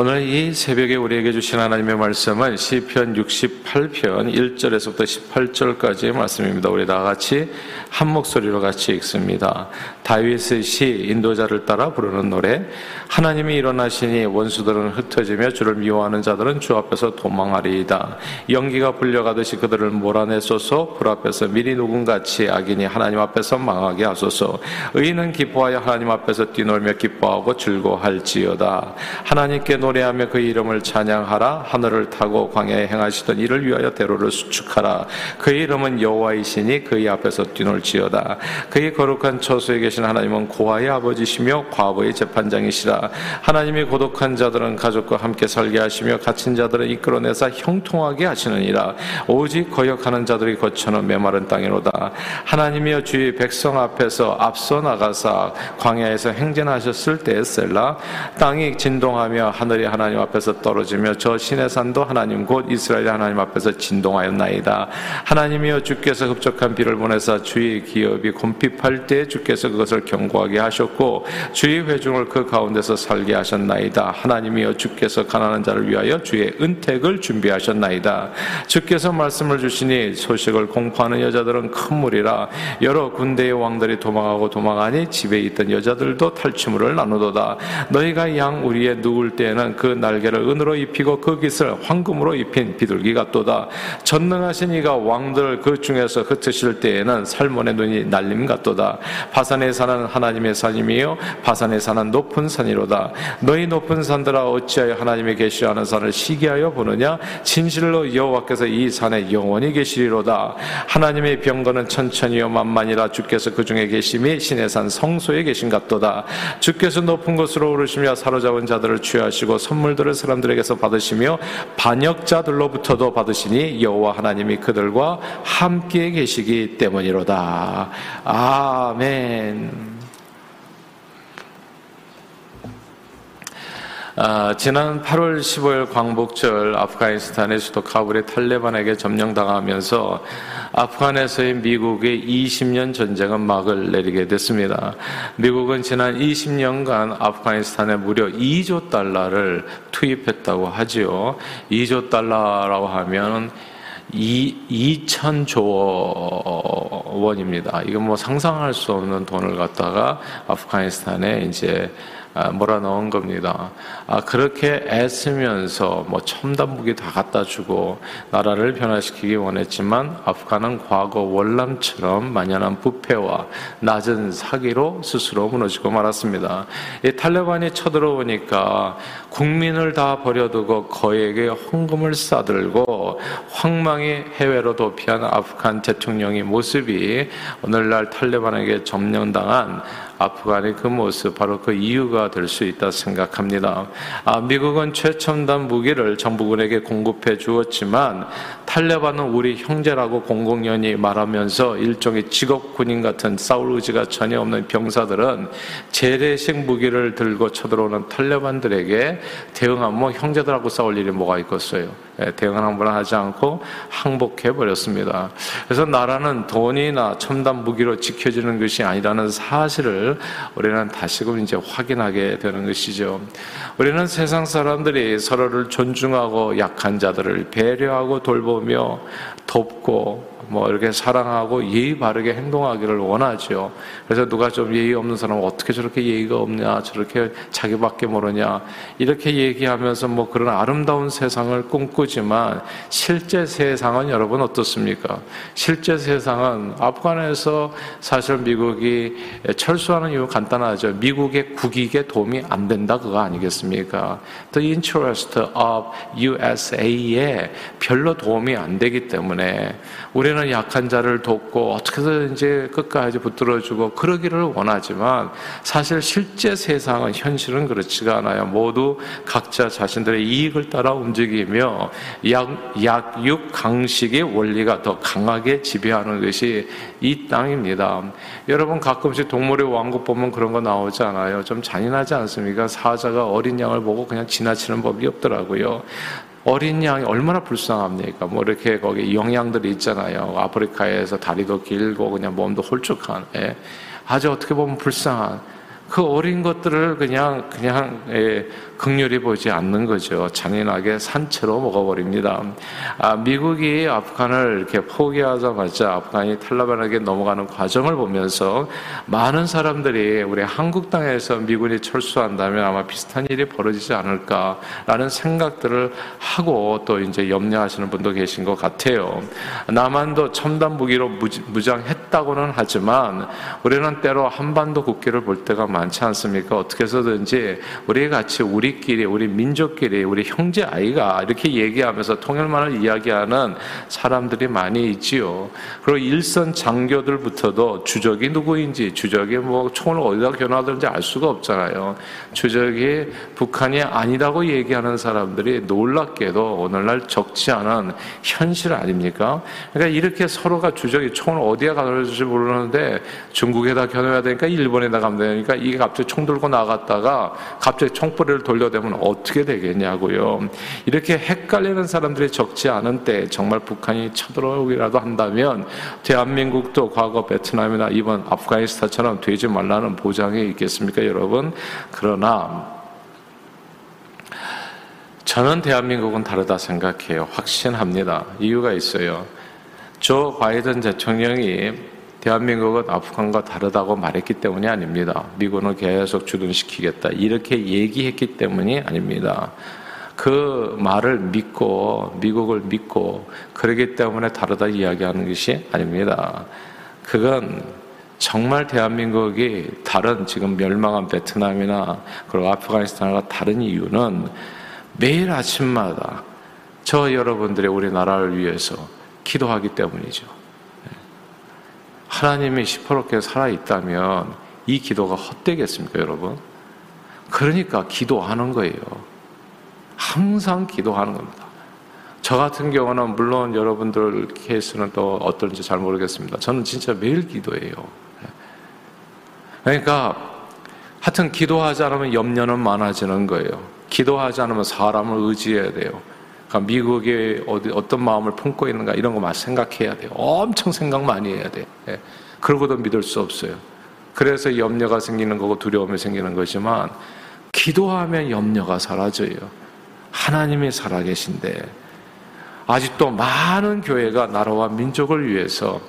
오늘 이 새벽에 우리에게 주신 하나님의 말씀은 시편 68편 1절에서부터 18절까지의 말씀입니다. 우리 다 같이 한 목소리로 같이 읽습니다. 다윗의 시 인도자를 따라 부르는 노래 하나님이 일어나시니 원수들은 흩어지며 주를 미워하는 자들은 주 앞에서 도망하리이다. 연기가 불려가듯이 그들을 몰아내소서 불 앞에서 미리 녹음같이 악인이 하나님 앞에서 망하게 하소서 의인은 기뻐하여 하나님 앞에서 뛰놀며 기뻐하고 즐거할지어다. 하나님께 노 래하며 그 이름을 찬양하라. 하늘을 타고 광야에 행하시던 이를 위하여 대로를 수축하라. 그의 이름은 여호와이시니 그의 앞에서 뛰놀지어다. 그의 거룩한 처소에 계신 하나님은 고아의 아버지시며 과부의 재판장이시라. 하나님이 고독한 자들은 가족과 함께 살게 하시며 갇힌 자들은 이끌어내사 형통하게 하시느니라. 오직 거역하는 자들이 거쳐는 메마른 땅이로다. 하나님이여 주의 백성 앞에서 앞서 나가사 광야에서 행진하셨을 때 셀라 땅이 진동하며 하늘 하늘이 하나님 앞에서 떨어지며 저 신의 산도 하나님 곧 이스라엘 하나님 앞에서 진동하였나이다. 하나님이여 주께서 흡족한 비를 보내사 주의 기업이 곰핍할 때 주께서 그것을 견고하게 하셨고 주의 회중을 그 가운데서 살게 하셨나이다. 하나님이여 주께서 가난한 자를 위하여 주의 은택을 준비하셨나이다. 주께서 말씀을 주시니 소식을 공포하는 여자들은 큰 무리라 여러 군대의 왕들이 도망하고 도망하니 집에 있던 여자들도 탈취물을 나누도다. 너희가 양 우리의 누울 때에는 그 날개를 은으로 입히고 그 깃을 황금으로 입힌 비둘기 같도다. 전능하신 이가 왕들을 그 중에서 흩으실 때에는 살몬의 눈이 날림 같도다. 바산에 사는 하나님의 산임이요 바산에 사는 높은 산이로다. 너희 높은 산들아 어찌하여 하나님의 계시하는 산을 시기하여 보느냐? 진실로 여호와께서 이 산에 영원히 계시리로다. 하나님의 병거는 천천히요 만만이라 주께서 그 중에 계심이 신의 산 성소에 계신 같도다. 주께서 높은 곳으로 오르시며 사로잡은 자들을 취하시고 선물들을 사람들에게서 받으시며 반역자들로부터도 받으시니 여호와 하나님이 그들과 함께 계시기 때문이로다. 아멘. 아, 지난 8월 15일 광복절 아프가니스탄의 수도 카불이 탈레반에게 점령당하면서 아프간에서의 미국의 20년 전쟁은 막을 내리게 됐습니다. 미국은 지난 20년간 아프가니스탄에 무려 2조 달러를 투입했다고 하지요. 2조 달러라고 하면 2, 2천조 원입니다. 이건 뭐 상상할 수 없는 돈을 갖다가 아프가니스탄에 이제 아, 몰아넣은 겁니다. 아, 그렇게 애쓰면서 뭐 첨단 무기 다 갖다 주고 나라를 변화시키기 원했지만 아프간은 과거 월남처럼 만연한 부패와 낮은 사기로 스스로 무너지고 말았습니다. 이 탈레반이 쳐들어오니까 국민을 다 버려두고 거액의 헌금을 싸들고 황망히 해외로 도피한 아프간 대통령의 모습이 오늘날 탈레반에게 점령당한 아프간의 그 모습 바로 그 이유가 될 수 있다 생각합니다. 아, 미국은 최첨단 무기를 정부군에게 공급해 주었지만 탈레반은 우리 형제라고 공공연히 말하면서 일종의 직업 군인 같은 싸울 의지가 전혀 없는 병사들은 재래식 무기를 들고 쳐들어오는 탈레반들에게 대응하면 뭐 형제들하고 싸울 일이 뭐가 있겠어요. 예, 대응을 한번 하지 않고 항복해 버렸습니다. 그래서 나라는 돈이나 첨단 무기로 지켜지는 것이 아니라는 사실을 우리는 다시금 이제 확인하게 되는 것이죠. 우리는 세상 사람들이 서로를 존중하고 약한 자들을 배려하고 돌보 며 돕고 뭐 이렇게 사랑하고 예의 바르게 행동하기를 원하죠. 그래서 누가 좀 예의 없는 사람은 어떻게 저렇게 예의가 없냐, 저렇게 자기밖에 모르냐, 이렇게 얘기하면서 뭐 그런 아름다운 세상을 꿈꾸지만 실제 세상은 여러분 어떻습니까? 실제 세상은 아프간에서 사실 미국이 철수하는 이유 간단하죠. 미국의 국익에 도움이 안 된다 그거 아니겠습니까? The interest of USA에 별로 도움이 안 되기 때문에 우리는 약한 자를 돕고 어떻게든 이제 끝까지 붙들어주고 그러기를 원하지만 사실 실제 세상은 현실은 그렇지가 않아요. 모두 각자 자신들의 이익을 따라 움직이며 약, 약육 강식의 원리가 더 강하게 지배하는 것이 이 땅입니다. 여러분 가끔씩 동물의 왕국 보면 그런 거 나오지 않아요? 좀 잔인하지 않습니까? 사자가 어린 양을 보고 그냥 지나치는 법이 없더라고요. 어린 양이 얼마나 불쌍합니까? 뭐 이렇게 거기 영양들이 있잖아요. 아프리카에서 다리도 길고 그냥 몸도 홀쭉한, 예. 아주 어떻게 보면 불쌍한 그 어린 것들을 그냥 그냥 예, 극렬히 보지 않는 거죠. 잔인하게 산채로 먹어버립니다. 아, 미국이 아프간을 이렇게 포기하자마자 아프간이 탈레반에게 넘어가는 과정을 보면서 많은 사람들이 우리 한국 땅에서 미군이 철수한다면 아마 비슷한 일이 벌어지지 않을까라는 생각들을 하고 또 이제 염려하시는 분도 계신 것 같아요. 남한도 첨단 무기로 무장했다고는 하지만 우리는 때로 한반도 국기를 볼 때가 많지 않습니까? 어떻게 해서든지 우리 같이 우리 끼리 우리 민족끼리 우리 형제 아이가 이렇게 얘기하면서 통일만을 이야기하는 사람들이 많이 있지요. 그리고 일선 장교들부터도 주적이 누구인지 주적이 뭐 총을 어디다 겨눠들는지 알 수가 없잖아요. 주적이 북한이 아니라고 얘기하는 사람들이 놀랍게도 오늘날 적지 않은 현실 아닙니까? 그러니까 이렇게 서로가 주적이 총을 어디에 가져올지 모르는데 중국에다 겨눠야 되니까 일본에다 가면 되니까 이게 갑자기 총 들고 나갔다가 갑자기 총불을 돌 려대면 어떻게 되겠냐고요. 이렇게 헷갈리는 사람들이 적지 않은 때 정말 북한이 쳐들어오기라도 한다면 대한민국도 과거 베트남이나 이번 아프가니스탄처럼 되지 말라는 보장이 있겠습니까, 여러분? 그러나 저는 대한민국은 다르다 생각해요. 확신합니다. 이유가 있어요. 조 바이든 대통령이 대한민국은 아프간과 다르다고 말했기 때문이 아닙니다. 미국은 계속 주둔시키겠다. 이렇게 얘기했기 때문이 아닙니다. 그 말을 믿고, 미국을 믿고, 그러기 때문에 다르다 이야기하는 것이 아닙니다. 그건 정말 대한민국이 다른 지금 멸망한 베트남이나 그리고 아프가니스탄과 다른 이유는 매일 아침마다 저 여러분들의 우리나라를 위해서 기도하기 때문이죠. 하나님이 시퍼렇게 살아있다면 이 기도가 헛되겠습니까, 여러분? 그러니까 기도하는 거예요. 항상 기도하는 겁니다. 저 같은 경우는 물론 여러분들 케이스는 또 어떨지 잘 모르겠습니다. 저는 진짜 매일 기도해요. 그러니까 하여튼 기도하지 않으면 염려는 많아지는 거예요. 기도하지 않으면 사람을 의지해야 돼요. 그러니까 미국이 어디, 어떤 마음을 품고 있는가 이런 거만 생각해야 돼요. 엄청 생각 많이 해야 돼요. 예. 그러고도 믿을 수 없어요. 그래서 염려가 생기는 거고 두려움이 생기는 거지만 기도하면 염려가 사라져요. 하나님이 살아계신데 아직도 많은 교회가 나라와 민족을 위해서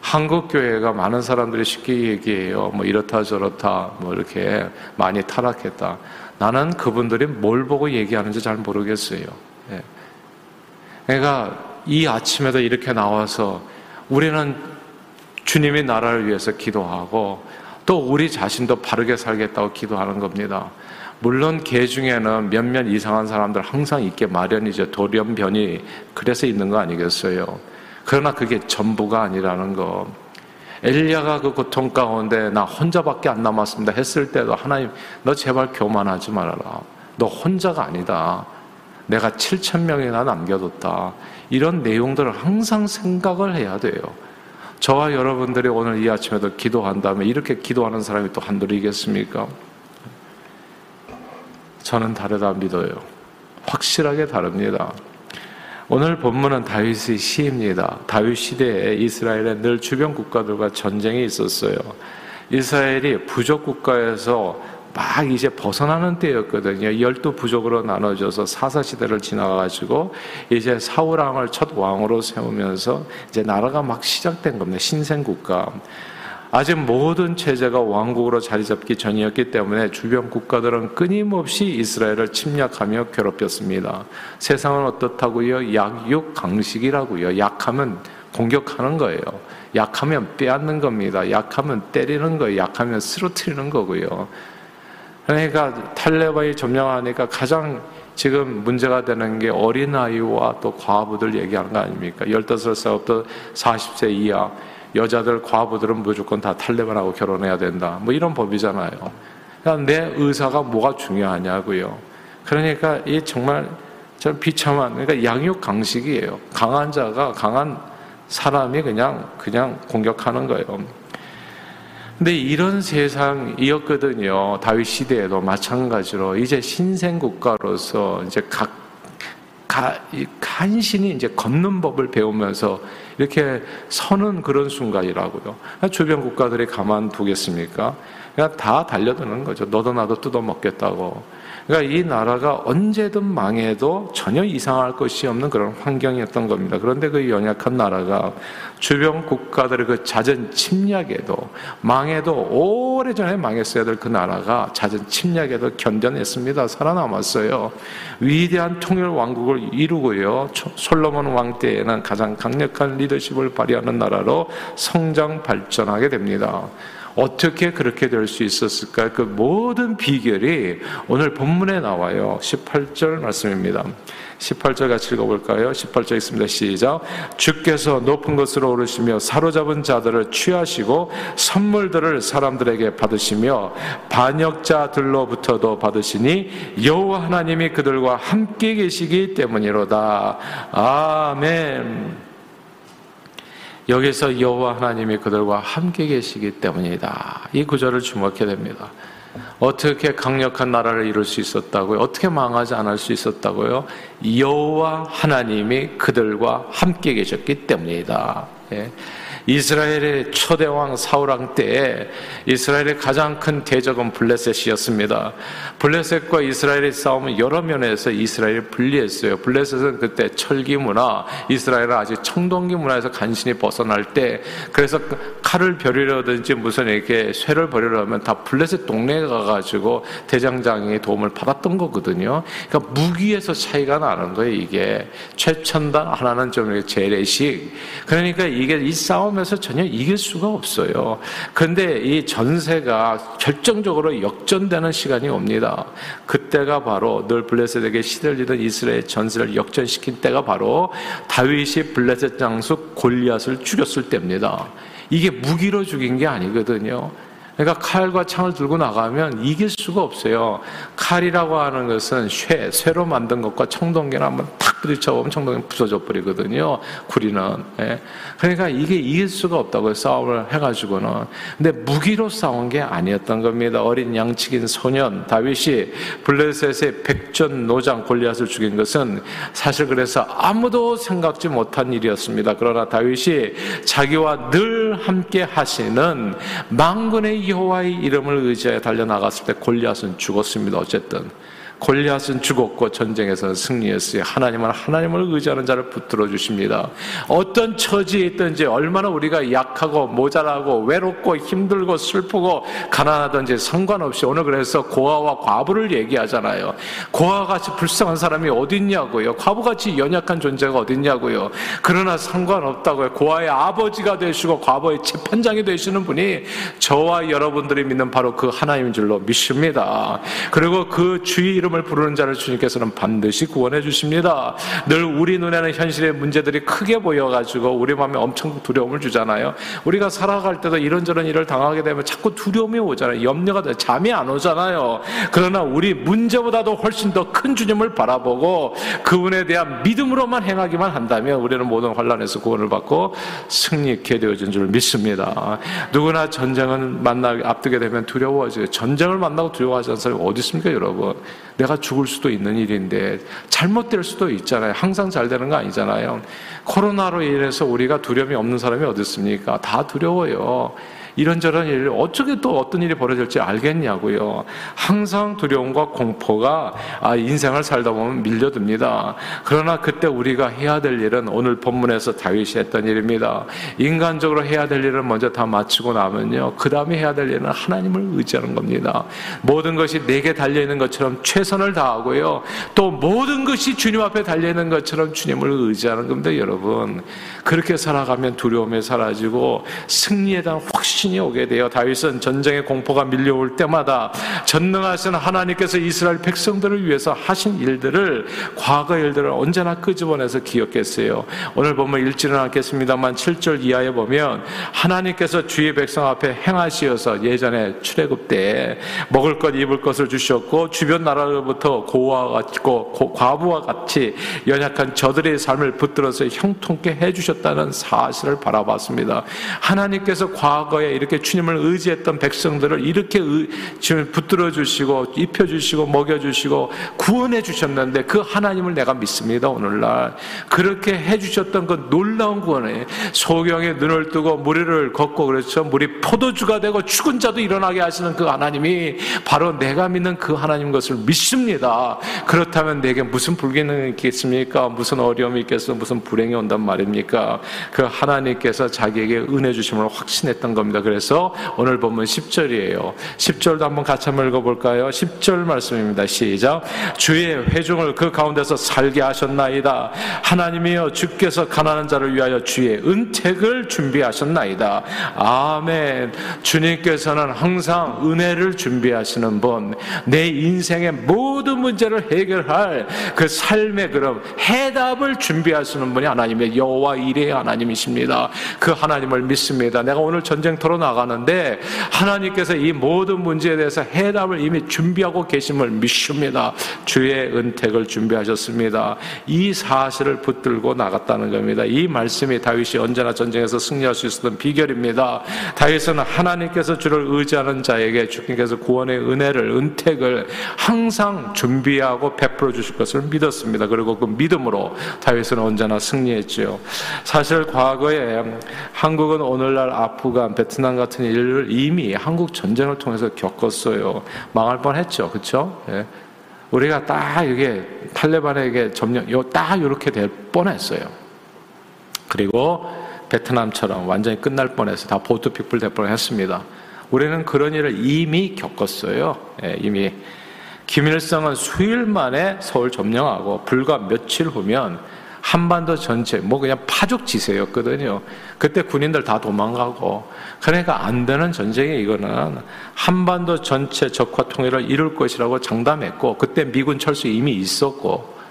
한국 교회가 많은 사람들이 쉽게 얘기해요. 뭐 이렇다 저렇다 뭐 이렇게 많이 타락했다. 나는 그분들이 뭘 보고 얘기하는지 잘 모르겠어요. 예. 그러니까 이 아침에도 이렇게 나와서 우리는 주님의 나라를 위해서 기도하고 또 우리 자신도 바르게 살겠다고 기도하는 겁니다. 물론 개 중에는 몇몇 이상한 사람들 항상 있게 마련이죠. 돌연변이 그래서 있는 거 아니겠어요? 그러나 그게 전부가 아니라는 거. 엘리야가 그 고통 가운데 나 혼자밖에 안 남았습니다 했을 때도 하나님 너 제발 교만하지 말아라. 너 혼자가 아니다. 내가 7천 명이나 남겨뒀다. 이런 내용들을 항상 생각을 해야 돼요. 저와 여러분들이 오늘 이 아침에도 기도한다면 이렇게 기도하는 사람이 또 한둘이겠습니까? 저는 다르다 믿어요. 확실하게 다릅니다. 오늘 본문은 다윗의 시입니다. 다윗 시대에 이스라엘에 늘 주변 국가들과 전쟁이 있었어요. 이스라엘이 부족 국가에서 막 이제 벗어나는 때였거든요. 열두 부족으로 나눠져서 사사 시대를 지나가지고 이제 사울왕을 첫 왕으로 세우면서 이제 나라가 막 시작된 겁니다. 신생 국가. 아직 모든 체제가 왕국으로 자리 잡기 전이었기 때문에 주변 국가들은 끊임없이 이스라엘을 침략하며 괴롭혔습니다. 세상은 어떻다고요? 약육 강식이라고요. 약하면 공격하는 거예요. 약하면 빼앗는 겁니다. 약하면 때리는 거예요. 약하면 쓰러뜨리는 거고요. 그러니까 탈레반이 점령하니까 가장 지금 문제가 되는 게 어린아이와 또 과부들 얘기하는 거 아닙니까? 15살부터 40세 이하 여자들 과부들은 무조건 다 탈레반하고 결혼해야 된다. 뭐 이런 법이잖아요. 그러니까 내 의사가 뭐가 중요하냐고요. 그러니까 이 정말 저 비참한 그러니까 양육 강식이에요. 강한 자가 강한 사람이 그냥 그냥 공격하는 거예요. 근데 이런 세상이었거든요. 다윗 시대에도 마찬가지로 이제 신생 국가로서 이제 각 가, 간신히 이제 걷는 법을 배우면서 이렇게 서는 그런 순간이라고요. 주변 국가들이 가만두겠습니까? 그냥 다 달려드는 거죠. 너도 나도 뜯어먹겠다고. 그러니까 이 나라가 언제든 망해도 전혀 이상할 것이 없는 그런 환경이었던 겁니다. 그런데 그 연약한 나라가 주변 국가들의 그 잦은 침략에도 망해도 오래전에 망했어야 될 그 나라가 잦은 침략에도 견뎌냈습니다. 살아남았어요. 위대한 통일 왕국을 이루고요. 솔로몬 왕 때에는 가장 강력한 리더십을 발휘하는 나라로 성장 발전하게 됩니다. 어떻게 그렇게 될 수 있었을까? 그 모든 비결이 오늘 본문에 나와요. 18절 말씀입니다. 18절 같이 읽어볼까요? 18절 있습니다. 시작. 주께서 높은 곳으로 오르시며 사로잡은 자들을 취하시고 선물들을 사람들에게 받으시며 반역자들로부터도 받으시니 여호와 하나님이 그들과 함께 계시기 때문이로다. 아멘. 여기서 여호와 하나님이 그들과 함께 계시기 때문이다. 이 구절을 주목해야 됩니다. 어떻게 강력한 나라를 이룰 수 있었다고요? 어떻게 망하지 않을 수 있었다고요? 여호와 하나님이 그들과 함께 계셨기 때문이다. 예. 이스라엘의 초대왕 사울왕 때에 이스라엘의 가장 큰 대적은 블레셋이었습니다. 블레셋과 이스라엘의 싸움은 여러 면에서 이스라엘이 불리했어요. 블레셋은 그때 철기 문화, 이스라엘은 아직 청동기 문화에서 간신히 벗어날 때 그래서 칼을 벼리려든지 무슨 이렇게 쇠를 버리려면 다 블레셋 동네에 가가지고 대장장의 도움을 받았던 거거든요. 그러니까 무기에서 차이가 나는 거예요. 이게 최첨단 하나는 좀 재래식. 그러니까 이게 이 싸움 싸움에서 전혀 이길 수가 없어요. 그런데 이 전세가 결정적으로 역전되는 시간이 옵니다. 그때가 바로 늘 블레셋에게 시들리던 이스라엘 전세를 역전시킨 때가 바로 다윗이 블레셋 장수 골리앗을 죽였을 때입니다. 이게 무기로 죽인 게 아니거든요. 그러니까 칼과 창을 들고 나가면 이길 수가 없어요. 칼이라고 하는 것은 쇠, 쇠로 만든 것과 청동기를 한번 탁 부딪혀 보면 청동기 부서져 버리거든요. 구리는. 예. 그러니까 이게 이길 수가 없다고 싸움을 해가지고는. 근데 무기로 싸운 게 아니었던 겁니다. 어린 양치긴 소년 다윗이 블레셋의 백전 노장 골리앗을 죽인 것은 사실 그래서 아무도 생각지 못한 일이었습니다. 그러나 다윗이 자기와 늘 함께 하시는 망군의 여호와의 이름을 의지해 달려 나갔을 때 골리앗은 죽었습니다. 어쨌든 골리앗은 죽었고 전쟁에서는 승리했어요. 하나님은 하나님을 의지하는 자를 붙들어 주십니다. 어떤 처지에 있든지 얼마나 우리가 약하고 모자라고 외롭고 힘들고 슬프고 가난하든지 상관없이 오늘 그래서 고아와 과부를 얘기하잖아요. 고아같이 불쌍한 사람이 어딨냐고요. 과부같이 연약한 존재가 어딨냐고요. 그러나 상관없다고요. 고아의 아버지가 되시고 과부의 재판장이 되시는 분이 저와 여러분들이 믿는 바로 그 하나님인 줄로 믿습니다. 그리고 그 주의 이름 이름을 부르는 자를 주님께서는 반드시 구원해 주십니다. 늘 우리 눈에는 현실의 문제들이 크게 보여가지고 우리 마음에 엄청 두려움을 주잖아요. 우리가 살아갈 때도 이런저런 일을 당하게 되면 자꾸 두려움이 오잖아요. 염려가 돼. 잠이 안 오잖아요. 그러나 우리 문제보다도 훨씬 더 큰 주님을 바라보고 그분에 대한 믿음으로만 행하기만 한다면 우리는 모든 환란에서 구원을 받고 승리케 되어진 줄 믿습니다. 누구나 전쟁은 만나 앞두게 되면 두려워져요. 전쟁을 만나고 두려워하지 않는 사람이 어디 있습니까, 여러분? 내가 죽을 수도 있는 일인데 잘못될 수도 있잖아요. 항상 잘 되는 거 아니잖아요. 코로나로 인해서 우리가 두려움이 없는 사람이 어디 있습니까? 다 두려워요. 이런저런 일, 어떻게 또 어떤 일이 벌어질지 알겠냐고요. 항상 두려움과 공포가 아, 인생을 살다 보면 밀려듭니다. 그러나 그때 우리가 해야 될 일은 오늘 본문에서 다윗이 했던 일입니다. 인간적으로 해야 될 일을 먼저 다 마치고 나면요. 그 다음에 해야 될 일은 하나님을 의지하는 겁니다. 모든 것이 내게 달려있는 것처럼 최선을 다하고요. 또 모든 것이 주님 앞에 달려있는 것처럼 주님을 의지하는 겁니다, 여러분. 그렇게 살아가면 두려움이 사라지고 승리에 대한 확신 이 오게 돼요. 다윗은 전쟁의 공포가 밀려올 때마다 전능하신 하나님께서 이스라엘 백성들을 위해서 하신 일들을 과거 일들을 언제나 끄집어내서 기억했어요. 오늘 보면 읽지는 않겠습니다만 7절 이하에 보면 하나님께서 주의 백성 앞에 행하시어서 예전에 출애굽 때 먹을 것 입을 것을 주셨고 주변 나라로부터 고아와 같이 과부와 같이 연약한 저들의 삶을 붙들어서 형통케 해주셨. 주셨다는 사실을 바라봤습니다. 하나님께서 과거에 이렇게 주님을 의지했던 백성들을 이렇게 지금 붙들어 주시고 입혀 주시고 먹여 주시고 구원해 주셨는데 그 하나님을 내가 믿습니다 오늘날. 그렇게 해 주셨던 그 놀라운 구원에 소경의 눈을 뜨고 무리를 걷고 그렇죠. 물이 포도주가 되고 죽은 자도 일어나게 하시는 그 하나님이 바로 내가 믿는 그 하나님 것을 믿습니다. 그렇다면 내게 무슨 불기능이 있겠습니까? 무슨 어려움이 있겠어? 무슨 불행이 온단 말입니까? 그 하나님께서 자기에게 은혜 주심을 확신했던 겁니다 그래서 오늘 보면 10절이에요. 10절도 한번 같이 한번 읽어볼까요? 10절 말씀입니다. 시작. 주의 회중을 그 가운데서 살게 하셨나이다. 하나님이여 주께서 가난한 자를 위하여 주의 은택을 준비하셨나이다. 아멘. 주님께서는 항상 은혜를 준비하시는 분 내 인생의 모든 문제를 해결할 그 삶의 그럼 해답을 준비하시는 분이 하나님의 여호와 이레의 하나님이십니다. 그 하나님을 믿습니다. 내가 오늘 전쟁터로 나가는데 하나님께서 이 모든 문제에 대해서 해답을 이미 준비하고 계심을 믿습니다 주의 은택을 준비하셨습니다 이 사실을 붙들고 나갔다는 겁니다 이 말씀이 다윗이 언제나 전쟁에서 승리할 수 있었던 비결입니다 다윗은 하나님께서 주를 의지하는 자에게 주님께서 구원의 은혜를 은택을 항상 준비하고 베풀어 주실 것을 믿었습니다. 그리고 그 믿음으로 다윗은 언제나 승리했지요. 사실 과거에 한국은 오늘날 아프간, 베트남 같은 일을 이미 한국 전쟁을 통해서 겪었어요. 망할 뻔했죠, 그렇죠? 예. 우리가 딱 이게 탈레반에게 점령, 딱 이렇게 될 뻔했어요. 그리고 베트남처럼 완전히 끝날 뻔해서 다 보트 픽불 될 뻔했습니다. 우리는 그런 일을 이미 겪었어요. 예, 이미 김일성은 수일 만에 서울 점령하고 불과 며칠 후면 한반도 전체 뭐 그냥 파죽지세였거든요. 그때 군인들 다 도망가고 그러니까 안 되는 전쟁이 이거는 한반도 전체 적화 통일을 이룰 것이라고 장담했고 그때 미군 철수 이미 있었고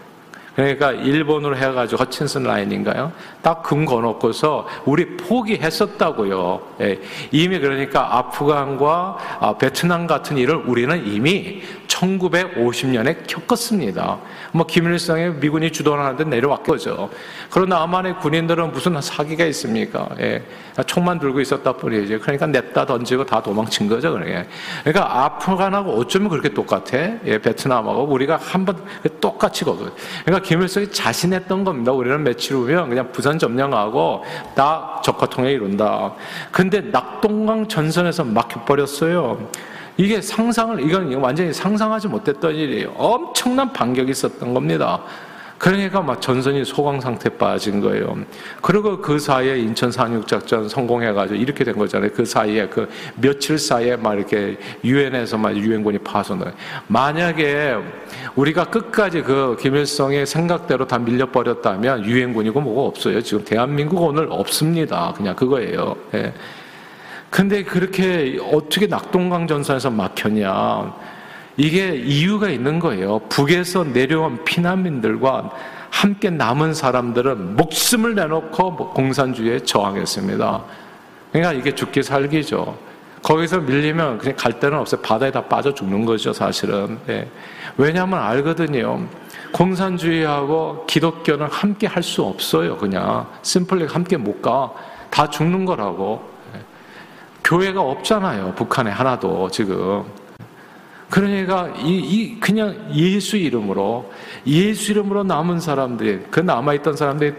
그러니까 일본으로 해가지고 허친슨 라인인가요? 딱금 거놓고서 우리 포기했었다고요. 예. 이미 그러니까 아프간과 아, 베트남 같은 일을 우리는 이미 1950년에 겪었습니다. 뭐 김일성의 미군이 주도하는데 내려왔겠죠. 그러나 남한의 군인들은 무슨 사기가 있습니까? 예. 총만 들고 있었다 뿐이지. 그러니까 냈다 던지고 다 도망친 거죠. 그러니까, 그러니까 아프간하고 어쩌면 그렇게 똑같아? 예, 베트남하고 우리가 한번 똑같이 거든. 그러니까 김일성이 자신했던 겁니다. 우리는 며칠 후면 그냥 부산 점령하고 다 적화통에 이룬다. 근데 낙동강 전선에서 막혀버렸어요. 이게 상상을, 이건 완전히 상상하지 못했던 일이에요. 엄청난 반격이 있었던 겁니다. 그러니까 막 전선이 소강 상태 빠진 거예요. 그리고 그 사이에 인천 상륙작전 성공해가지고 이렇게 된 거잖아요. 그 사이에 그 며칠 사이에 막 이렇게 유엔에서 막 유엔군이 파손을. 만약에 우리가 끝까지 그 김일성의 생각대로 다 밀려버렸다면 유엔군이고 뭐가 없어요. 지금 대한민국 오늘 없습니다. 그냥 그거예요. 예. 근데 그렇게 어떻게 낙동강 전선에서 막혔냐. 이게 이유가 있는 거예요. 북에서 내려온 피난민들과 함께 남은 사람들은 목숨을 내놓고 뭐 공산주의에 저항했습니다. 그러니까 이게 죽기 살기죠. 거기서 밀리면 그냥 갈 데는 없어요. 바다에 다 빠져 죽는 거죠, 사실은. 네. 왜냐하면 알거든요. 공산주의하고 기독교는 함께 할 수 없어요, 그냥. 심플리 함께 못 가. 다 죽는 거라고. 네. 교회가 없잖아요, 북한에 하나도 지금. 그러니까 이, 이, 그냥 예수 이름으로 예수 이름으로 남은 사람들이 그 남아 있던 사람들이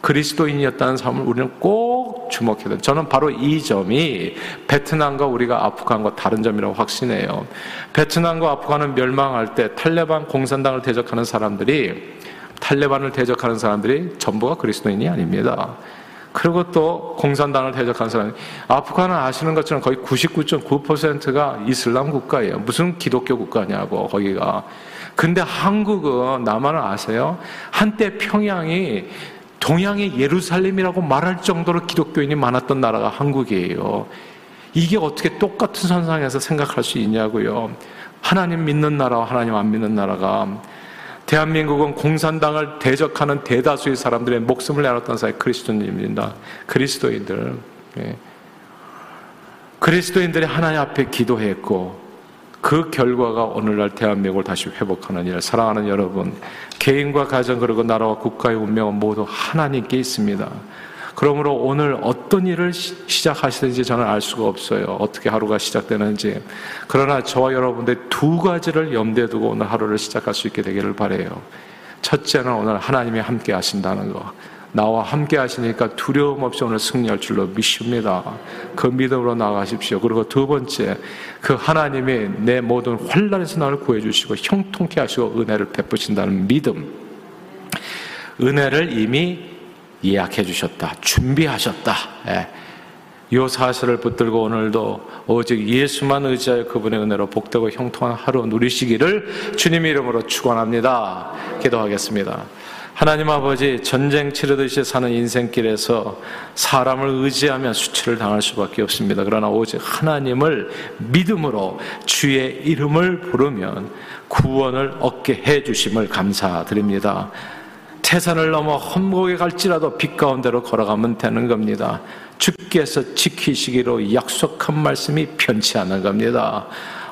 그리스도인이었다는 사람을 우리는 꼭 주목해야 돼. 저는 바로 이 점이 베트남과 우리가 아프간과 다른 점이라고 확신해요. 베트남과 아프간은 멸망할 때 탈레반 공산당을 대적하는 사람들이 탈레반을 대적하는 사람들이 전부가 그리스도인이 아닙니다. 그리고 또 공산당을 대적한 사람. 아프간은 아시는 것처럼 거의 99.9%가 이슬람 국가예요. 무슨 기독교 국가냐고, 거기가. 근데 한국은 남한을 아세요? 한때 평양이 동양의 예루살렘이라고 말할 정도로 기독교인이 많았던 나라가 한국이에요. 이게 어떻게 똑같은 선상에서 생각할 수 있냐고요. 하나님 믿는 나라와 하나님 안 믿는 나라가 대한민국은 공산당을 대적하는 대다수의 사람들의 목숨을 내놨던 사회 그리스도인입니다. 그리스도인들. 예. 그리스도인들이 하나님 앞에 기도했고 그 결과가 오늘날 대한민국을 다시 회복하는 일. 사랑하는 여러분, 개인과 가정 그리고 나라와 국가의 운명은 모두 하나님께 있습니다. 그러므로 오늘 어떤 일을 시작하시든지 저는 알 수가 없어요. 어떻게 하루가 시작되는지. 그러나 저와 여러분들 두 가지를 염두에 두고 오늘 하루를 시작할 수 있게 되기를 바래요. 첫째는 오늘 하나님이 함께 하신다는 거. 나와 함께 하시니까 두려움 없이 오늘 승리할 줄로 믿습니다. 그 믿음으로 나가십시오. 그리고 두 번째, 그 하나님이 내 모든 환란에서 나를 구해주시고 형통케 하시고 은혜를 베푸신다는 믿음. 은혜를 이미 예약해 주셨다. 준비하셨다. 예. 이 사실을 붙들고 오늘도 오직 예수만 의지하여 그분의 은혜로 복되고 형통한 하루 누리시기를 주님 이름으로 축원합니다. 기도하겠습니다. 하나님 아버지 전쟁 치르듯이 사는 인생길에서 사람을 의지하면 수치를 당할 수밖에 없습니다. 그러나 오직 하나님을 믿음으로 주의 이름을 부르면 구원을 얻게 해 주심을 감사드립니다. 태산을 넘어 험곡에 갈지라도 빛 가운데로 걸어가면 되는 겁니다. 주께서 지키시기로 약속한 말씀이 편치 않은 겁니다.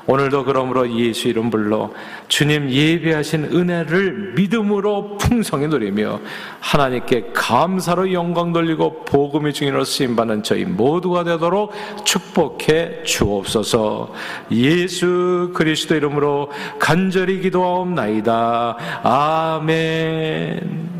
오늘도 그러므로 예수 이름 불러 주님 예배하신 은혜를 믿음으로 풍성히 누리며 하나님께 감사로 영광 돌리고 복음의 증인으로 쓰임받는 저희 모두가 되도록 축복해 주옵소서 예수 그리스도 이름으로 간절히 기도하옵나이다. 아멘.